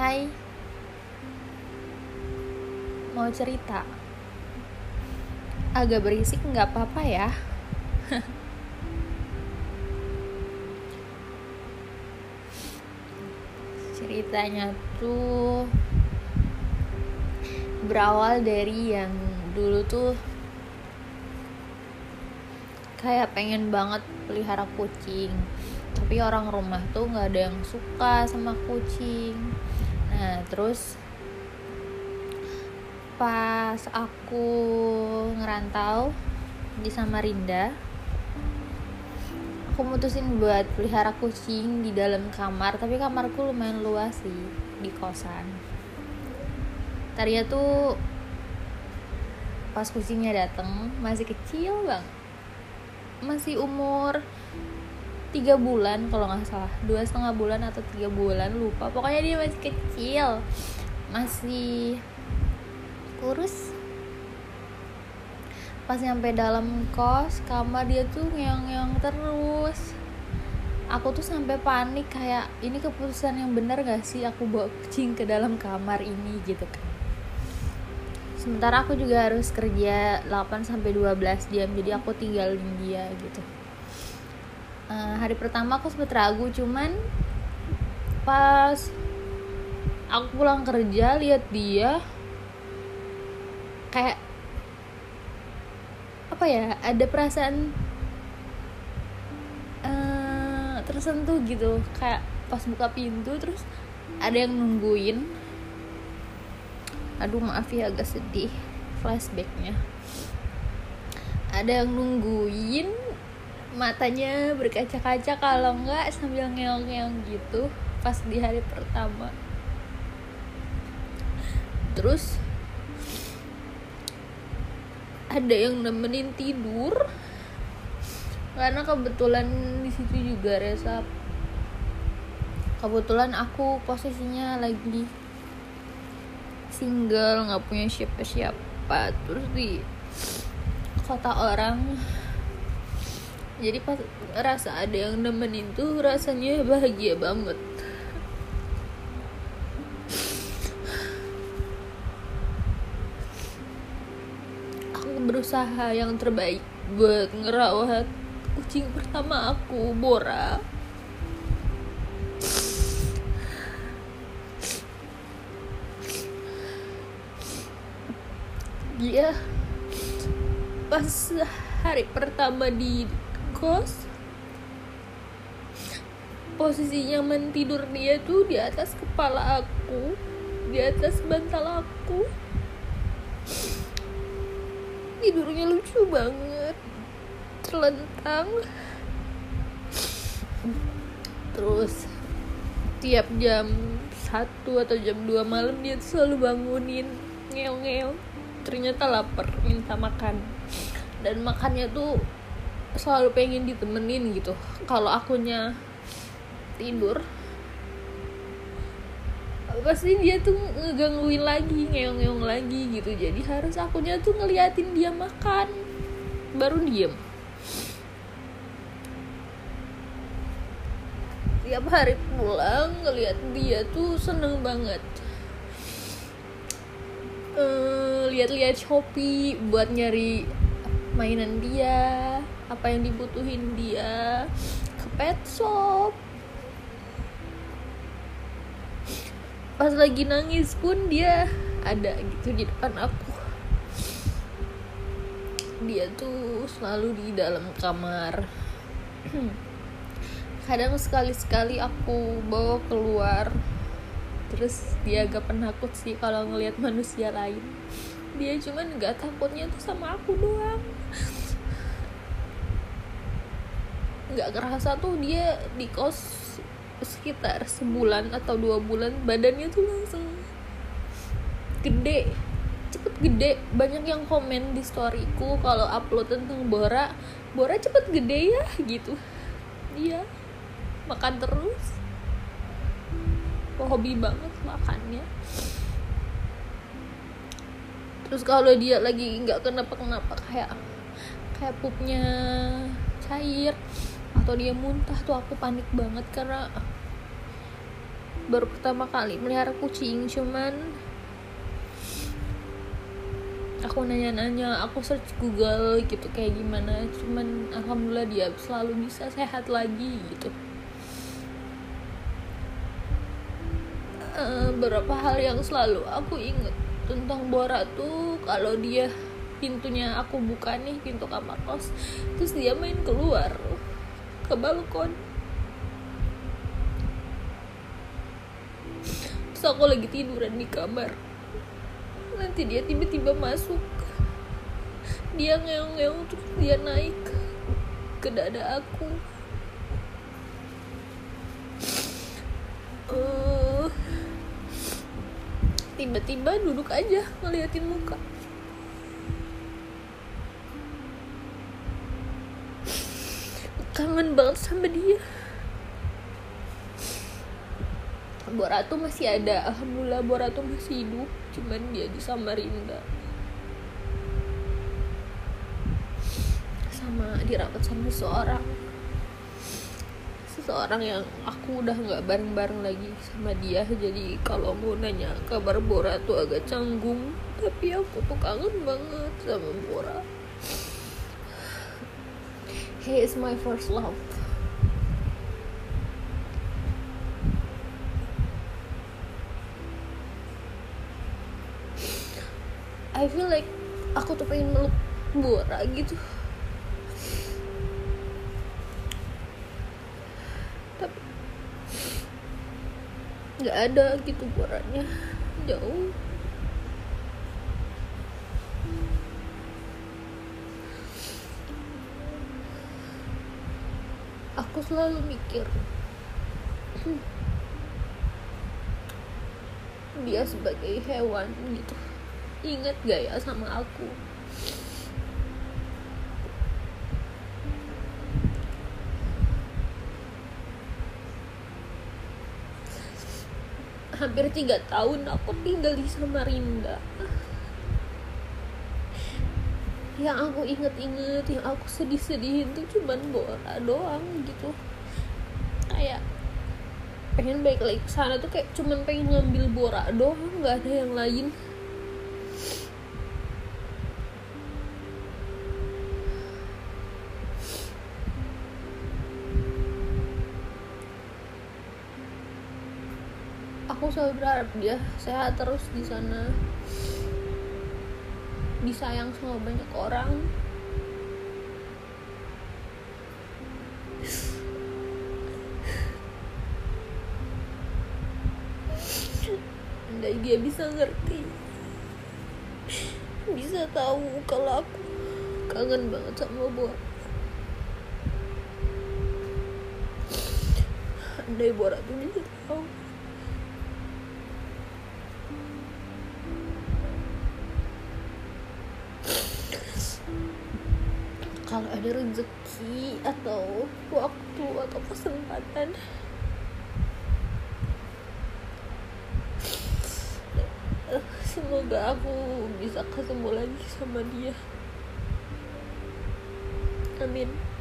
Hai. Mau cerita? Agak berisik nggak apa-apa ya. Ceritanya tuh Berawal dari yang dulu tuh Kayak pengen banget pelihara kucing. Tapi orang rumah tuh nggak ada yang suka sama kucing nah terus pas aku ngerantau di Samarinda aku mutusin buat pelihara kucing di dalam kamar tapi kamarku lumayan luas sih di kosan. Tadinya tuh pas kucingnya dateng masih kecil bang. Masih umur tiga bulan kalau nggak salah. Dua setengah bulan atau tiga bulan lupa. Pokoknya dia masih kecil. Masih kurus. Pas nyampe dalam kos kamar dia tuh ngeong-ngeong terus. Aku tuh sampai panik kayak ini keputusan yang benar gak sih aku bawa kucing ke dalam kamar ini? Gitu kan. Sementara aku juga harus kerja 8 sampai 12 jam jadi aku tinggalin dia gitu uh, hari pertama aku sempet ragu cuman pas aku pulang kerja lihat dia kayak apa ya ada perasaan uh, tersentuh gitu. Kayak pas buka pintu terus ada yang nungguin. Aduh maaf ya agak sedih flashbacknya. Ada yang nungguin matanya berkaca-kaca kalau enggak sambil ngeong-ngeong gitu pas di hari pertama. Terus ada yang nemenin tidur karena kebetulan di situ juga resap kebetulan aku posisinya lagi single nggak punya siapa-siapa. Terus di kota orang jadi pas rasa ada yang nemenin tuh rasanya bahagia banget. Aku berusaha yang terbaik buat ngerawat kucing pertama aku Bora. Dia pas hari pertama di kos. Posisinya mentidur dia tuh di atas kepala aku di atas bantal aku. Tidurnya lucu banget terlentang. Terus tiap jam satu atau jam 2 malam dia tuh selalu bangunin ngeong-ngeong ternyata lapar minta makan. Dan makannya tuh selalu pengen ditemenin gitu. Kalau akunya tidur pasti dia tuh ngegangguin lagi ngeong-ngeong lagi gitu. Jadi harus akunya tuh ngeliatin dia makan. Baru diem. Tiap hari pulang ngeliat dia tuh seneng banget. Uh, lihat-lihat Shopee buat nyari mainan dia apa yang dibutuhin dia ke pet shop. Pas lagi nangis pun dia ada gitu di depan aku. Dia tuh selalu di dalam kamar. Kadang sekali-sekali aku bawa keluar terus dia agak penakut sih kalau ngelihat manusia lain. Dia cuman nggak takutnya tuh sama aku doang nggak kerasa tuh dia di kos sekitar sebulan atau dua bulan badannya tuh langsung gede cepet gede. Banyak yang komen di storyku kalau upload tentang Bora Bora cepet gede ya gitu. Dia makan terus. Hobi banget makannya. Terus kalau dia lagi nggak kenapa kenapa kayak kayak pupnya cair atau dia muntah tuh aku panik banget karena baru pertama kali melihara kucing cuman aku nanya-nanya aku search Google gitu kayak gimana cuman alhamdulillah dia selalu bisa sehat lagi gitu. Uh, beberapa hal yang selalu aku inget tentang Bora tuh kalau dia pintunya aku buka nih pintu kamar kos terus dia main keluar ke balkon terus aku lagi tiduran di kamar. Nanti dia tiba-tiba masuk. Dia ngeong-ngeong terus dia naik ke dada aku. Uh, tiba-tiba duduk aja ngeliatin muka kangen banget sama dia. Bora tuh masih ada. Alhamdulillah Bora tuh masih hidup. Cuman dia di Samarinda Sama dirawat sama seseorang. Seseorang yang aku udah gak bareng-bareng lagi sama dia. Jadi kalau mau nanya kabar Bora tuh agak canggung. Tapi aku tuh kangen banget sama Bora He is my first love. I feel like aku tuh pengen meluk Bora gitu. Tapi nggak ada gitu Boranya. Jauh aku selalu mikir dia sebagai hewan gitu. Inget gak ya sama aku? Hampir tiga tahun aku tinggal di Samarinda yang aku inget-inget yang aku sedih-sedihin tuh cuman Bora doang gitu. Kayak pengen balik lagi ke sana tuh kayak cuman pengen ngambil Bora doang nggak ada yang lain. Aku selalu berharap dia sehat terus di sana disayang sama banyak orang. Andai dia bisa ngerti. Bisa tahu kalau aku kangen banget sama Bora andai Bora tuh bisa tahu kalau ada rezeki atau waktu atau kesempatan. Semoga aku bisa ketemu lagi sama dia. Amin